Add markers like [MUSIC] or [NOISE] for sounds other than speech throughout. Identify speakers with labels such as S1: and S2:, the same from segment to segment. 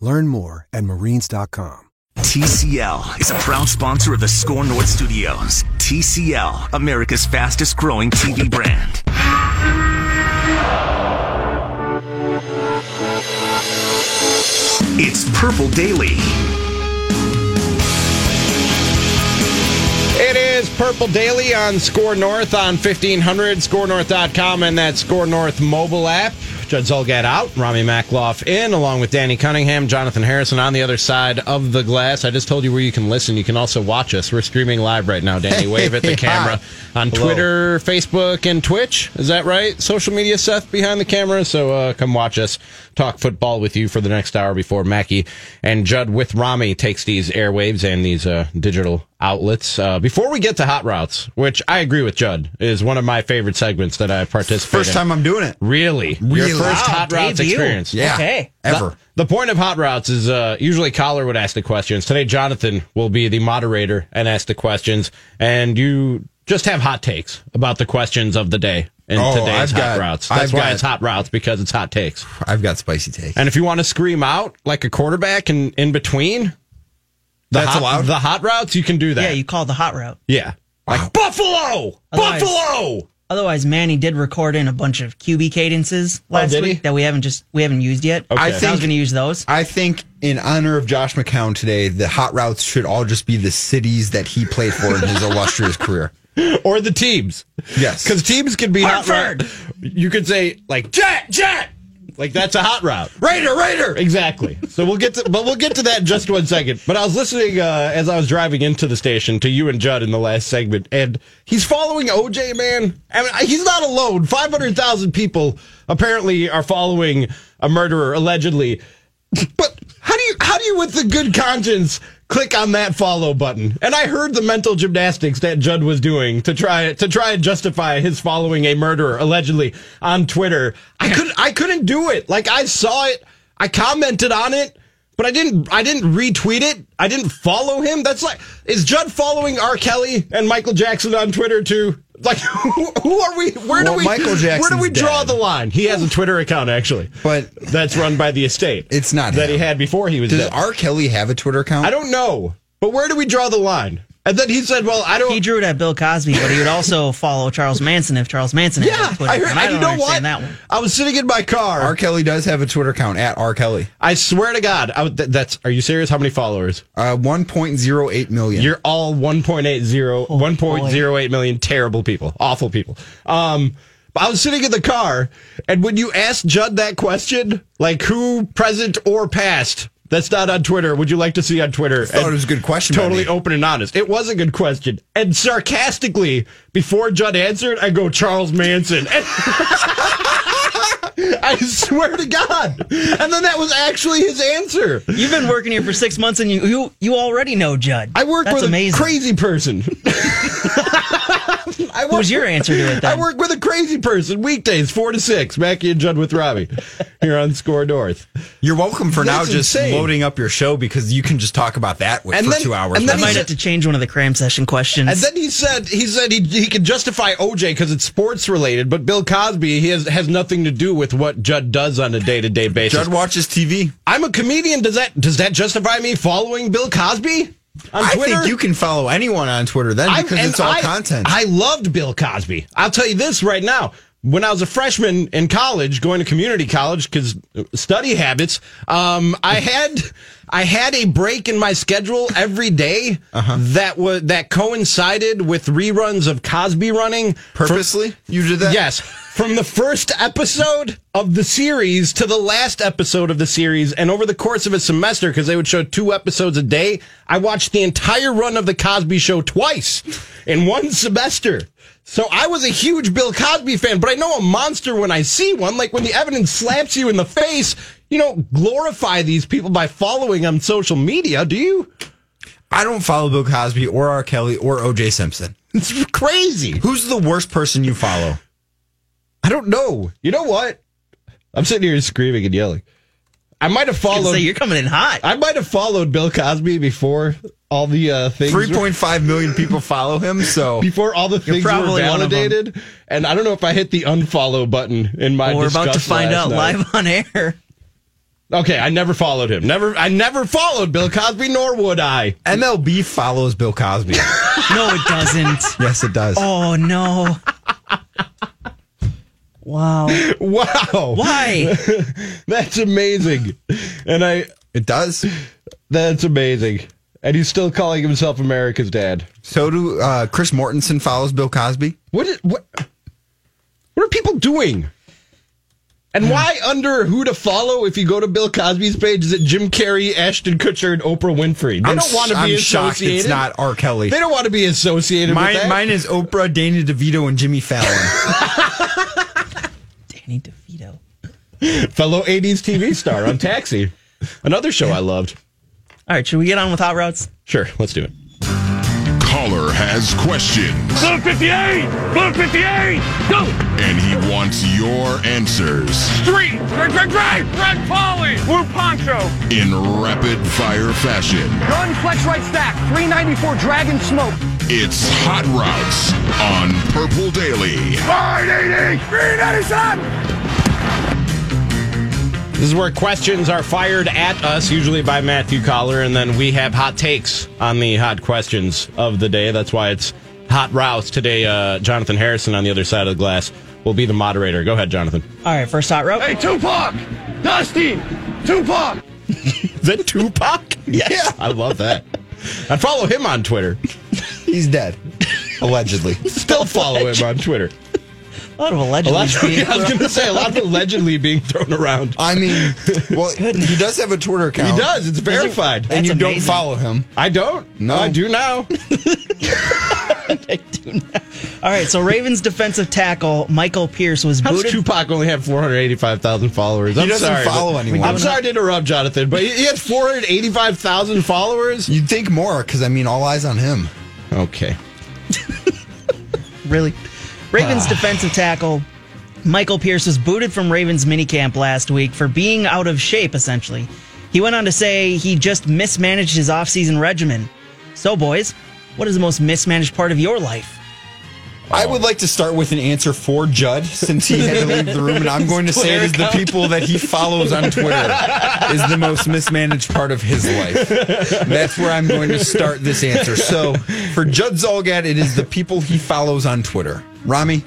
S1: Learn more at marines.com.
S2: TCL is a proud sponsor of the Score North Studios. TCL, America's fastest growing TV brand. It's Purple Daily.
S3: It is Purple Daily on Score North on 1500, scorenorth.com, and that Score North mobile app. Judd Zulgad out, Rami Makloff in, along with Danny Cunningham, Jonathan Harrison on the other side of the glass. I just told you where you can listen. You can also watch us. We're streaming live right now, Danny. [LAUGHS] Wave at the camera on
S4: Hello.
S3: Twitter, Facebook, and Twitch. Is that right? Social media Seth behind the camera. So uh, come watch us talk football with you for the next hour before Mackey and Judd with Rami takes these airwaves and these uh, digital outlets. Uh, before we get to hot routes, which I agree with Judd, is one of my favorite segments that I participate
S4: First
S3: in.
S4: time I'm doing it.
S3: Really?
S4: Really?
S3: Your first
S4: Wow,
S3: hot routes
S4: debut.
S3: experience.
S4: Yeah. Okay. Ever.
S3: The, the point of hot routes is uh, usually caller would ask the questions. Today, Jonathan will be the moderator and ask the questions, and you just have hot takes about the questions of the day in
S4: Oh,
S3: today's
S4: I've
S3: hot
S4: got-
S3: routes. That's
S4: I've
S3: why
S4: got-
S3: it's hot routes because it's hot takes.
S4: I've got spicy takes.
S3: And if you want to scream out like a quarterback in, in between, the
S4: That's
S3: hot,
S4: allowed?
S3: The hot routes, you can do that.
S5: Yeah, you call the hot route.
S3: Yeah. Like Buffalo!
S5: Otherwise-
S3: Buffalo!
S5: Otherwise, Manny did record in a bunch of QB cadences oh, last
S4: did he?
S5: week that we haven't just we haven't used yet.
S4: I
S5: I
S4: think-
S5: was going to use those.
S4: I think in honor of Josh McCown today, the hot routes should all just be the cities that he played for in his [LAUGHS] illustrious career.
S3: Or the teams.
S4: Yes.
S3: Because teams can be hot
S5: Hartford!
S3: route. You could say, like, Jet, Jet! Like, that's a hot route.
S4: Raider, Raider!
S3: Exactly. So we'll get to, but we'll get to that in just one second. But I was listening uh, as I was driving into the station to you and Judd in the last segment, and he's following OJ. Man, I mean, he's not alone. Five hundred thousand people apparently are following a murderer allegedly. But how do you how do you with the good conscience click on that follow button? And I heard the mental gymnastics that Judd was doing to try to try and justify his following a murderer allegedly on Twitter. I couldn't I couldn't do it. Like I saw it, I commented on it, but I didn't I didn't retweet it. I didn't follow him. That's like is Judd following R. Kelly and Michael Jackson on Twitter too? Like [LAUGHS] who, who are we? Where do
S4: Well,
S3: we?
S4: Michael
S3: Where do we draw
S4: dead.
S3: the line? He has a Twitter account actually,
S4: But
S3: that's run by the estate.
S4: It's not
S3: that
S4: him.
S3: he had before he was
S4: does
S3: dead.
S4: R. Kelly have a Twitter account?
S3: I don't know, but where do we draw the line? And then he said, "Well, I don't."
S5: He drew it at Bill Cosby, but he would also [LAUGHS] follow Charles Manson if Charles Manson had
S3: yeah,
S5: a Twitter.
S3: I heard.
S5: and I don't
S3: you know what?
S5: understand that one.
S3: I was sitting in my car.
S4: R. Kelly does have a Twitter account at R. Kelly.
S3: I swear to God, I, would- th- that's. Are you serious? How many followers?
S4: Uh, 1.08 million.
S3: You're all 1.80, 1.08 million terrible people, awful people. Um, but I was sitting in the car, and when you asked Judd that question, like who present or past that's not on Twitter, would you like to see on Twitter?
S4: thought
S3: And
S4: it was a good question
S3: Totally open and honest. It was a good question. And sarcastically, before Judd answered, I go, Charles Manson. And- [LAUGHS] I swear to God. And then that was actually his answer.
S5: You've been working here for six months, and you you, you already know Judd.
S3: I work
S5: That's
S3: with
S5: amazing.
S3: a crazy person. [LAUGHS] I work
S5: Who's your answer to it?
S3: I work with a crazy person weekdays, four to six. Mackey and Judd with Robbie [LAUGHS] here on Score North.
S4: You're welcome for now just
S3: insane.
S4: loading up your show because you can just talk about that with,
S3: And
S4: for
S3: then-
S4: two hours.
S3: and then I
S5: might
S3: he
S5: have to change one of the cram session questions.
S3: And then he said he said he he could justify OJ because it's sports related, but Bill Cosby he has has nothing to do with what Judd does on a day to day basis.
S4: Judd watches TV.
S3: I'm a comedian. Does that does that justify me following Bill Cosby on
S4: I
S3: Twitter?
S4: think you can follow anyone on Twitter then because it's all
S3: I-
S4: content.
S3: I loved Bill Cosby. I'll tell you this right now. When I was a freshman in college, going to community college because study habits, um, I had I had a break in my schedule every day uh-huh. that was that coincided with reruns of Cosby running
S4: Purposely? you did that?
S3: Yes. From the first episode of the series to the last episode of the series, and over the course of a semester, because they would show two episodes a day, I watched the entire run of The Cosby Show twice in one [LAUGHS] semester. So I was a huge Bill Cosby fan, but I know a monster when I see one. Like when the evidence slaps you in the face, you don't glorify these people by following on social media, do you?
S4: I don't follow Bill Cosby or R. Kelly or O.J. Simpson.
S3: It's crazy.
S4: Who's the worst person you follow?
S3: I don't know. You know what? I'm sitting here screaming and yelling. I might have
S5: I was gonna
S3: followed.
S5: say, you're coming in hot.
S3: I might have followed Bill Cosby before all the uh, things.
S4: Three point five million people follow him. So [LAUGHS]
S3: before all the things were
S5: probably one of
S3: validated, and I don't know if I hit the unfollow button in my.
S5: Well, we're about to find out
S3: night.
S5: live on air.
S3: Okay, I never followed him. Never, I never followed Bill Cosby, nor would I.
S4: MLB follows Bill Cosby. [LAUGHS]
S5: No, it doesn't.
S4: yes, it does.
S5: Oh no. Wow.
S3: Wow,
S5: Why? [LAUGHS]
S3: that's amazing, and I.
S4: It does.
S3: That's amazing, and he's still calling himself America's dad.
S4: So do uh, Chris Mortensen follows Bill Cosby.
S3: What is what? What are people doing? And why under who to follow? If you go to Bill Cosby's page, is it Jim Carrey, Ashton Kutcher, and Oprah Winfrey? They
S4: I'm
S3: don't want to be
S4: I'm shocked
S3: associated.
S4: it's not R. Kelly.
S3: They don't want to be associated with
S4: Mine,
S3: that.
S4: mine is Oprah, Danny DeVito, and Jimmy Fallon. [LAUGHS]
S5: Danny DeVito.
S3: Fellow '80s TV star on Taxi, another show I loved.
S5: All right, should we get on with hot routes?
S3: Sure, let's do it.
S6: Has questions.
S7: Blue 58! Blue 58! Go!
S6: And he wants your answers
S7: Street! Drive, drive, drive! Red Polly! Blue Poncho!
S6: in rapid fire fashion.
S8: Gun flex right stack, 394 Dragon Smoke.
S6: It's Hot Routes on Purple Daily.
S7: 580! 397!
S3: This is where questions are fired at us, usually by Matthew Collar, and then we have hot takes on the hot questions of the day. That's why it's hot routes today. Uh, Jonathan Harrison on the other side of the glass will be the moderator. Go ahead, Jonathan.
S5: All right, first hot route.
S7: Hey, Tupac! Dusty! Tupac! [LAUGHS]
S3: Is that Tupac? Yes. I love that. I follow him on Twitter. [LAUGHS]
S4: He's dead, allegedly.
S3: Still follow him on Twitter.
S5: A lot of allegedly.
S3: lot of,
S5: being [LAUGHS]
S3: I was going to say a lot of allegedly being thrown around.
S4: I mean, [LAUGHS] well, he does have a Twitter account.
S3: He does. It's verified.
S4: and you
S5: That's
S4: don't follow him.
S3: I don't.
S4: No.
S3: I do now. [LAUGHS]
S5: I do not. All right, so Ravens defensive tackle Michael Pierce was
S3: How does
S5: booted.
S3: Tupac only have 485,000 followers?
S4: He
S3: I'm
S4: doesn't
S3: sorry,
S4: follow anyone.
S3: I'm sorry to interrupt, Jonathan, but he he has 485,000 followers?
S4: You'd think more, because I mean, all eyes on him.
S3: Okay.
S5: Really? Ravens ah. defensive tackle Michael Pierce was booted from Ravens minicamp last week for being out of shape, essentially. He went on to say he just mismanaged his offseason regimen. So, boys, what is the most mismanaged part of your life?
S4: I would like to start with an answer for Judd since he had to leave the room, and I'm going to say it is the people that he follows on Twitter is the most mismanaged part of his life. That's where I'm going to start this answer. So for Judd Zulgad, it is the people he follows on Twitter. Rami,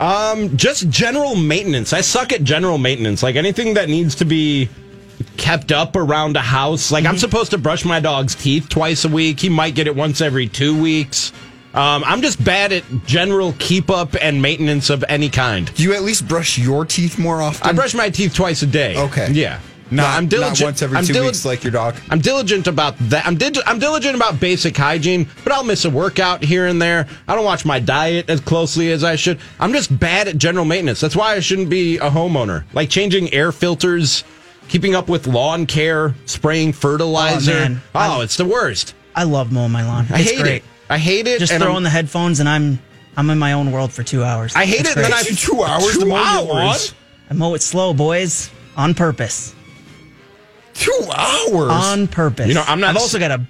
S3: Um, just general maintenance. I suck at general maintenance. Like anything that needs to be kept up around a house. Like I'm supposed to brush my dog's teeth twice a week. He might get it once every two weeks. Um, I'm just bad at general keep up and maintenance of any kind.
S4: do you at least brush your teeth more often?
S3: I brush my teeth twice a day.
S4: Okay.
S3: Yeah.
S4: Not,
S3: No, I'm diligent.
S4: not once every
S3: I'm
S4: 2
S3: dili-
S4: weeks like your dog.
S3: I'm diligent about that. I'm, dig- I'm diligent about basic hygiene, but I'll miss a workout here and there. I don't watch my diet as closely as I should. I'm just bad at general maintenance. That's why I shouldn't be a homeowner. Like changing air filters, keeping up with lawn care, spraying fertilizer.
S5: Oh, man.
S3: Oh, it's the worst.
S5: I love mowing my lawn.
S3: I hate
S5: great.
S3: it. I hate it.
S5: Just
S3: and
S5: throw in the headphones and I'm I'm in my own world for two hours.
S3: I hate
S5: It's
S3: it. And then
S5: great.
S3: I
S4: Two hours to
S3: Two
S4: mow your
S3: hours.
S4: lawn?
S5: I mow it slow, boys, on purpose.
S4: Two hours.
S5: On purpose.
S3: You know, I'm not
S5: I've
S3: s-
S5: also got a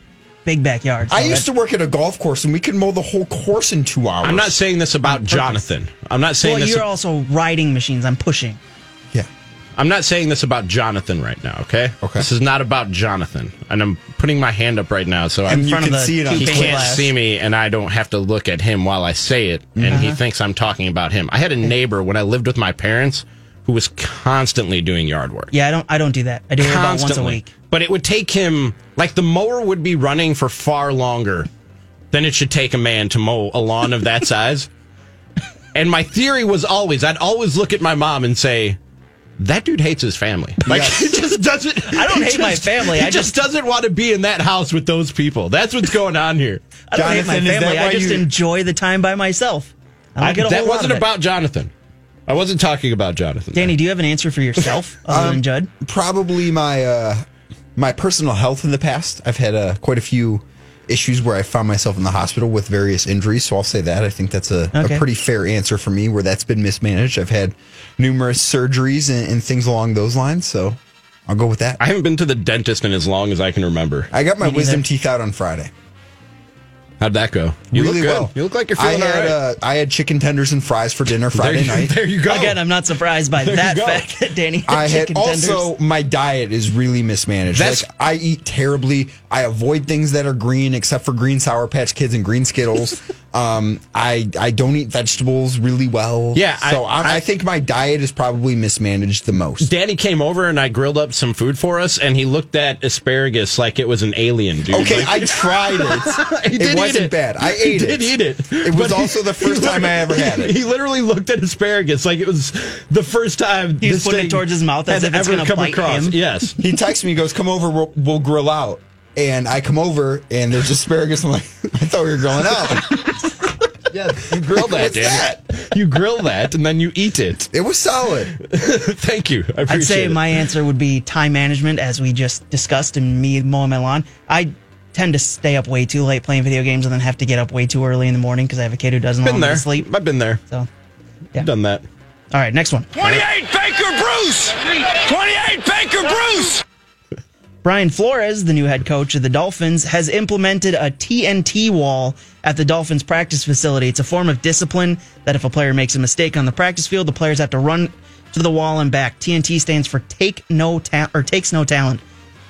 S5: big backyard. so
S4: I used to work at a golf course, and we could mow the whole course in two hours.
S3: I'm not saying this about Jonathan. I'm not saying
S5: Well,
S3: this.
S5: you're also riding machines. I'm pushing.
S4: Yeah.
S3: I'm not saying this about Jonathan right now, okay?
S4: Okay.
S3: This is not about Jonathan. And I'm putting my hand up right now so I,
S4: And you can
S5: the
S4: see it on
S3: he can't
S5: glass.
S3: see me and I don't have to look at him while I say it. And
S5: Uh-huh.
S3: he thinks I'm talking about him. I had a neighbor when I lived with my parents who was constantly doing yard work.
S5: Yeah, I don't. I don't do that. I do it about once a week.
S3: but it would take him like the mower would be running for far longer than it should take a man to mow a lawn of that [LAUGHS] size. And my theory was always, I'd always look at my mom and say, that dude hates his family. [LAUGHS] Like
S4: Yes.
S3: he just doesn't. [LAUGHS]
S5: I don't
S3: he
S5: hate my family.
S3: He
S5: I
S3: just,
S5: just-
S3: doesn't want to be in that house with those people. That's what's going on here.
S5: I don't hate my
S4: Jonathan, is that
S5: family. I just
S4: you-
S5: enjoy the time by myself. I don't
S3: I-
S5: get a
S3: that
S5: whole
S3: wasn't
S5: of it.
S3: about Jonathan. I wasn't talking about Jonathan.
S5: Danny, do you have an answer for yourself [LAUGHS] other
S4: Um,
S5: than Judd?
S4: Probably my uh, my personal health in the past. I've had uh, quite a few issues where I found myself in the hospital with various injuries. So I'll say that. I think that's a,
S5: Okay.
S4: a pretty fair answer for me where that's been mismanaged. I've had numerous surgeries and, and things along those lines. So I'll go with that.
S3: I haven't been to the dentist in as long as I can remember.
S4: I got my wisdom teeth out on Friday.
S3: How'd that go? You
S4: really
S3: look good.
S4: well.
S3: You look like you're
S4: I
S3: feeling
S4: had
S3: all right.
S4: uh, I had chicken tenders and fries for dinner Friday
S3: there, you-
S4: night. [LAUGHS]
S3: There you go.
S5: Again, I'm not surprised by [LAUGHS]
S3: There
S5: that fact that Danny had
S4: I had
S5: chicken tenders.
S4: also my diet is really mismanaged.
S3: That's-
S4: like I eat terribly. I avoid things that are green, except for green Sour Patch Kids and green Skittles. [LAUGHS] um, I I don't eat vegetables really well.
S3: Yeah, I-
S4: so I, I,
S3: I-
S4: think my diet is probably mismanaged the most.
S3: Danny came over and I grilled up some food for us, and he looked at asparagus like it was an alien, dude.
S4: Okay,
S3: Like-
S4: I tried it. [LAUGHS] It wasn't
S3: it.
S4: bad. I ate
S3: He
S4: ate
S3: did
S4: it.
S3: eat it.
S4: It was also the [LAUGHS] first time I ever had it.
S3: He literally looked at asparagus like it was the first time he's
S5: putting it towards his mouth as if it's
S3: ever
S5: gonna
S3: come
S5: bite
S3: across.
S5: him.
S3: Yes.
S4: He texts me, he goes, "Come over, we'll, we'll grill out." And I come over, and there's asparagus. I'm like, [LAUGHS] I thought we were grilling out. [LAUGHS]
S3: Yeah, you grill that,
S4: What's that?
S3: You grill that and then you eat it.
S4: It was solid. [LAUGHS]
S3: Thank you. I appreciate
S5: I'd say
S3: it.
S5: my answer would be time management, as we just discussed, and me mowing my lawn. I tend to stay up way too late playing video games and then have to get up way too early in the morning because I have a kid who doesn't
S3: been
S5: want me
S3: there.
S5: to sleep.
S3: I've been there.
S5: So, yeah.
S3: Done that.
S5: All right, next one.
S7: 28 Baker Bruce! 28 Baker Bruce!
S5: Brian Flores, the new head coach of the Dolphins, has implemented a TNT wall at the Dolphins practice facility. It's a form of discipline that if a player makes a mistake on the practice field, the players have to run to the wall and back. TNT stands for take no ta- or takes no talent.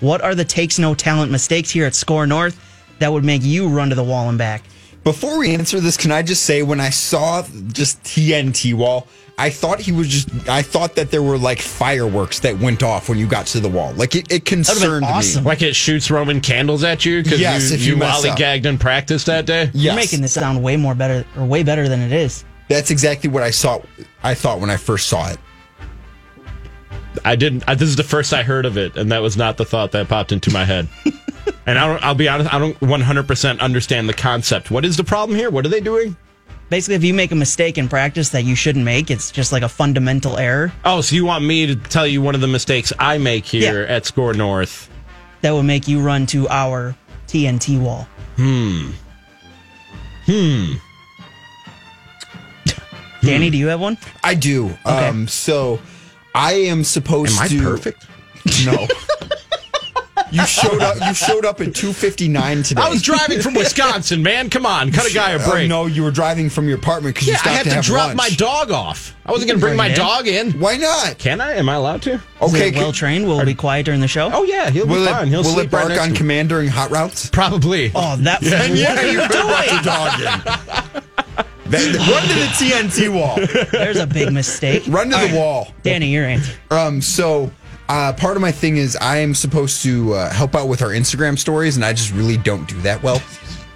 S5: What are the takes no talent mistakes here at Score North that would make you run to the wall and back?
S4: Before we answer this, can I just say when I saw just TNT wall, I thought he was just. I thought that there were like fireworks that went off when you got to the wall. Like it, it concerned
S5: awesome.
S4: me.
S3: Like it shoots Roman candles at you because
S4: Yes,
S3: you,
S4: if you
S3: you
S4: mess up.
S3: lollygagged in practice that day.
S4: Yes,
S5: You're making this sound way more better or way better than it is.
S4: That's exactly what I saw. I thought when I first saw it.
S3: I didn't. I, this is the first I heard of it, and that was not the thought that popped into my head. [LAUGHS] and I don't, I'll be honest, I don't 100% understand the concept. What is the problem here? What are they doing?
S5: Basically, if you make a mistake in practice that you shouldn't make, it's just like a fundamental error.
S3: Oh, so you want me to tell you one of the mistakes I make here at Score North?
S5: that would make you run to our TNT wall.
S3: Hmm. Hmm. [LAUGHS]
S5: Danny, do you have one?
S4: I do. Um, so I am supposed to.
S3: Am I
S4: to.
S3: perfect?
S4: No. [LAUGHS] you showed up. You showed up at two fifty nine today.
S3: I was driving from Wisconsin, man. Come on, cut a guy a
S4: Oh,
S3: break.
S4: no, you were driving from your apartment because you
S3: Yeah, I
S4: stopped
S3: had
S4: to,
S3: to,
S4: have
S3: drop
S4: lunch.
S3: my dog off. I wasn't going to bring my
S5: in?
S3: dog in.
S4: Why not?
S3: Can I? Am I allowed to?
S4: Okay,
S5: Is well trained? Will it be quiet during the show?
S3: Oh yeah, he'll
S4: will
S3: be
S4: it,
S3: fine. He'll
S4: will
S3: sleep
S4: it bark
S3: right
S4: on
S3: to
S4: command during hot routes?
S3: Probably.
S5: Oh, that.
S4: Then [LAUGHS] yeah,
S5: what are
S4: you
S5: you
S4: brought
S5: doing?
S4: the dog in. [LAUGHS] Then run to the TNT wall.
S5: There's a big mistake.
S4: Run to the wall.
S5: Danny, your answer.
S4: Um, so uh, part of my thing is I am supposed to uh, help out with our Instagram stories, and I just really don't do that well.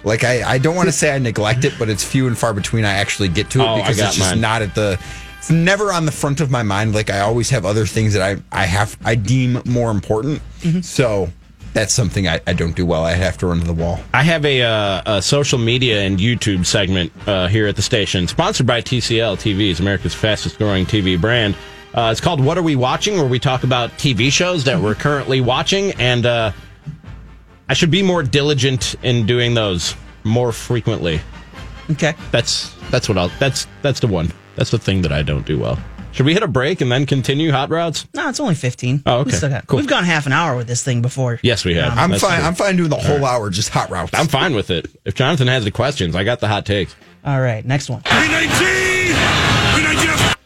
S4: Like I, I don't want to say I neglect it, but it's few and far between I actually get to it
S3: Oh,
S4: because it's just
S3: mine.
S4: not at the. It's never on the front of my mind. Like I always have other things that I I have I deem more important.
S3: Mm-hmm.
S4: So that's something I, I don't do well. I have to run to the wall.
S3: I have a, uh, a social media and YouTube segment uh, here at the station, sponsored by TCL TVs, America's fastest growing TV brand. Uh, it's called "What Are We Watching?" where we talk about TV shows that we're currently watching, and uh, I should be more diligent in doing those more frequently.
S5: Okay.
S3: That's that's what I'll. That's that's the one. That's the thing that I don't do well. Should we hit a break and then continue hot routes?
S5: No, it's only 15.
S3: Oh,
S5: We
S3: okay.
S5: still got-
S3: Cool.
S5: We've gone half an hour with this thing before.
S3: Yes, we have.
S5: Um,
S4: I'm
S3: That's
S4: fine.
S3: true.
S4: I'm fine doing the whole hour just hot routes.
S3: I'm fine with it. If Jonathan has the questions, I got the hot takes.
S5: All right, next one.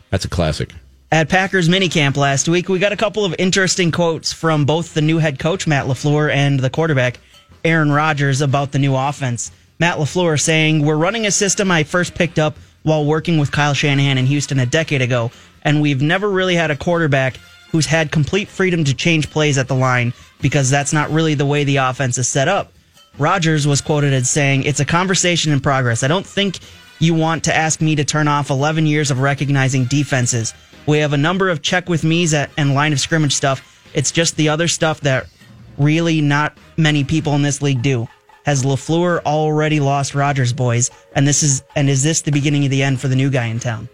S3: That's a classic.
S5: At Packers minicamp last week, we got a couple of interesting quotes from both the new head coach, Matt LaFleur, and the quarterback, Aaron Rodgers, about the new offense. Matt LaFleur saying, We're running a system I first picked up while working with Kyle Shanahan in Houston a decade ago, and we've never really had a quarterback who's had complete freedom to change plays at the line. because that's not really the way the offense is set up. Rodgers was quoted as saying, It's a conversation in progress. I don't think you want to ask me to turn off 11 years of recognizing defenses. We have a number of check with me's at- and line of scrimmage stuff. It's just the other stuff that really not many people in this league do. Has LaFleur already lost Rodgers boys? And this is and is this the beginning of the end for the new guy in town?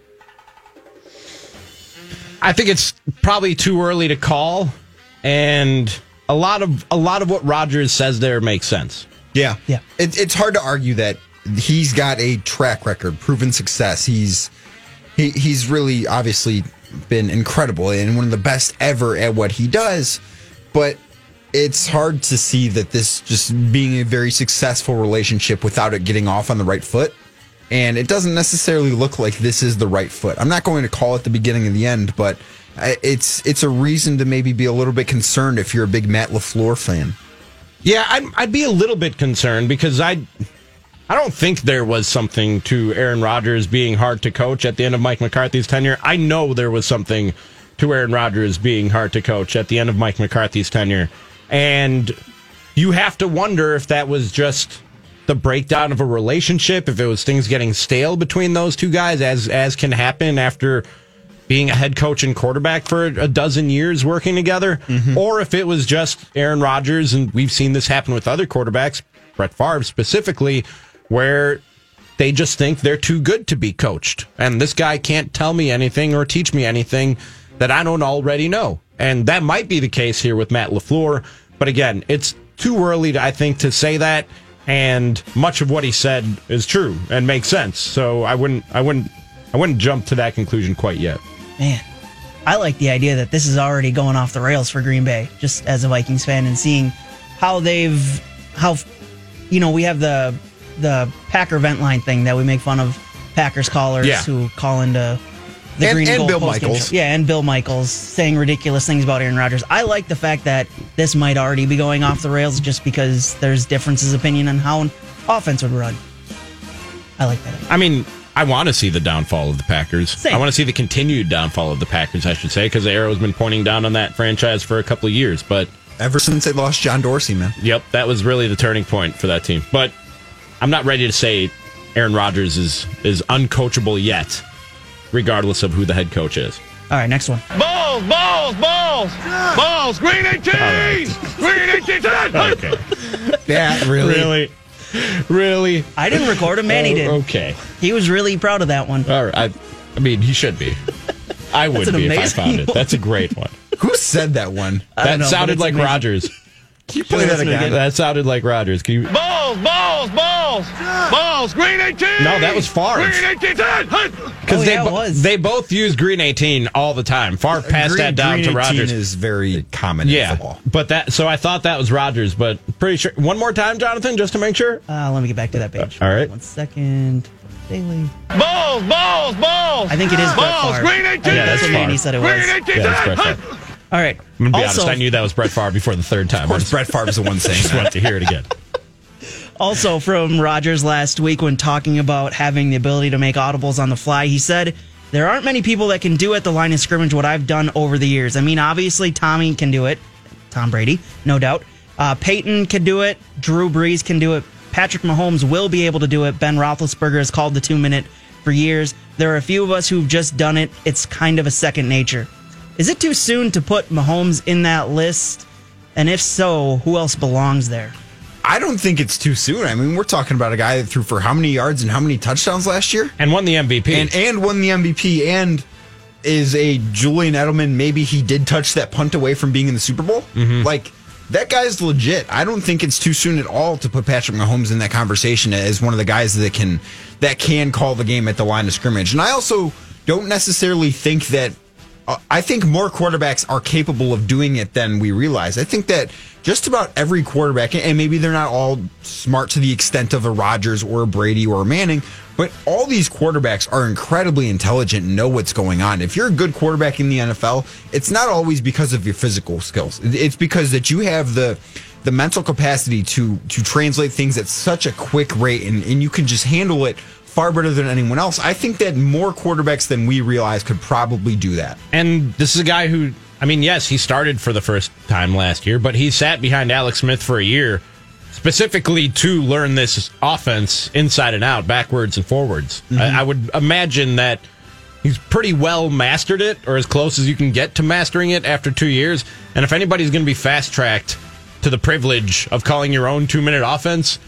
S3: I think it's probably too early to call, and a lot of a lot of what Rodgers says there makes sense.
S4: Yeah.
S5: Yeah.
S4: It, it's hard to argue that he's got a track record, proven success. He's he, he's really obviously been incredible and one of the best ever at what he does. But it's hard to see that this just being a very successful relationship without it getting off on the right foot. And it doesn't necessarily look like this is the right foot. I'm not going to call it the beginning of the end, but it's it's a reason to maybe be a little bit concerned if you're a big Matt LaFleur fan.
S3: Yeah, I'd, I'd be a little bit concerned because I, I don't think there was something to Aaron Rodgers being hard to coach at the end of Mike McCarthy's tenure. I know there was something to Aaron Rodgers being hard to coach at the end of Mike McCarthy's tenure, and you have to wonder if that was just the breakdown of a relationship, if it was things getting stale between those two guys, as as can happen after being a head coach and quarterback for a dozen years working together, mm-hmm. or if it was just Aaron Rodgers, and we've seen this happen with other quarterbacks, Brett Favre specifically, where they just think they're too good to be coached. And this guy can't tell me anything or teach me anything that I don't already know. And that might be the case here with Matt LaFleur. But again, it's too early, to, I think, to say that. And much of what he said is true and makes sense. So I wouldn't, I wouldn't, I wouldn't jump to that conclusion quite yet.
S5: Man, I like the idea that this is already going off the rails for Green Bay, just as a Vikings fan, and seeing how they've how you know we have the the Packer vent line thing that we make fun of Packers callers
S3: Yeah.
S5: who call into the
S4: And-
S5: Green
S4: and
S5: Gold
S4: Bill Michaels.
S5: show. Yeah, and Bill Michaels saying ridiculous things about Aaron Rodgers. I like the fact that this might already be going off the rails just because there's differences of opinion on how an offense would run. I like that.
S3: I mean, I want to see the downfall of the Packers.
S5: Same.
S3: I want to see the continued downfall of the Packers, I should say, because the arrow's been pointing down on that franchise for a couple of years. But
S4: Ever since they lost John Dorsey, man.
S3: yep, that was really the turning point for that team. But I'm not ready to say Aaron Rodgers is is uncoachable yet, regardless of who the head coach is.
S5: All right, next one.
S7: Balls, balls, balls, balls. Green 18. Green 18. [LAUGHS]
S3: Okay,
S4: Yeah, really.
S3: really, really.
S5: I didn't record him, Manny did.
S3: Okay,
S5: He was really proud of that one.
S3: all right. I, I mean, he should be. I [LAUGHS] would be if I
S5: amazing
S3: found it.
S5: one.
S3: That's a great one.
S4: Who said that one?
S5: I don't
S3: That
S5: know,
S3: sounded like
S5: amazing.
S3: Rodgers.
S4: Can you play that again?
S3: That sounded like Rodgers. Can you?
S7: Balls, balls, balls, balls. Green 18.
S3: No, that was Favre.
S7: Green 18.
S3: Because
S5: Oh,
S3: they
S5: yeah, it
S3: bo-
S5: was.
S3: they both use green eighteen all the time. Favre passed
S4: Green-
S3: that down to Rodgers.
S4: Green
S3: to
S4: 18
S3: Rodgers.
S4: is very common in
S3: yeah,
S4: football.
S3: but that so I thought that was Rodgers, but pretty sure. One more time, Jonathan, just to make sure.
S5: Uh, let me get back to that page.
S3: All right.
S5: One second. Daily.
S7: Balls, balls, balls.
S5: I think it is Brett
S7: balls.
S5: Favre.
S7: Green 18.
S3: Yeah,
S5: That's what
S3: Favre.
S5: Manny said it
S7: Green
S5: was.
S7: 18.
S3: Yeah, that's Brett Favre.
S5: All right.
S3: I'm gonna be
S5: also,
S3: honest. I knew that was Brett Favre before the third time.
S4: Of course, Brett Favre's the one [LAUGHS] saying
S3: just
S4: that.
S3: wanted to hear it again. [LAUGHS]
S5: also from Rodgers last week when talking about having the ability to make audibles on the fly, he said, There aren't many people that can do at the line of scrimmage what I've done over the years. I mean, obviously, Tommy can do it. Tom Brady, no doubt. Uh, Peyton can do it. Drew Brees can do it. Patrick Mahomes will be able to do it. Ben Roethlisberger has called the two minute for years. There are a few of us who've just done it. It's kind of a second nature. Is it too soon to put Mahomes in that list? And if so, who else belongs there?
S4: I don't think it's too soon. I mean, we're talking about a guy that threw for how many yards and how many touchdowns last year,
S3: And won the MVP.
S4: and and won the MVP, and is a Julian Edelman. Maybe he did touch that punt away from being in the Super Bowl. Mm-hmm. Like that guy's legit. I don't think it's too soon at all to put Patrick Mahomes in that conversation as one of the guys that can that can call the game at the line of scrimmage. And I also don't necessarily think that. Uh, I think more quarterbacks are capable of doing it than we realize. I think that just about every quarterback, and maybe they're not all smart to the extent of a Rodgers or a Brady or a Manning, but all these quarterbacks are incredibly intelligent and know what's going on. If you're a good quarterback in the NFL, it's not always because of your physical skills. It's because that you have the the mental capacity to to translate things at such a quick rate and, and you can just handle it far better than anyone else. I think that more quarterbacks than we realize could probably do that.
S3: And this is a guy who I mean, yes, he started for the first time last year, but he sat behind Alex Smith for a year specifically to learn this offense inside and out, backwards and forwards.
S4: Mm-hmm.
S3: I, I would imagine that he's pretty well mastered it, or as close as you can get to mastering it after two years. And if anybody's going to be fast tracked to the privilege of calling your own two minute offense,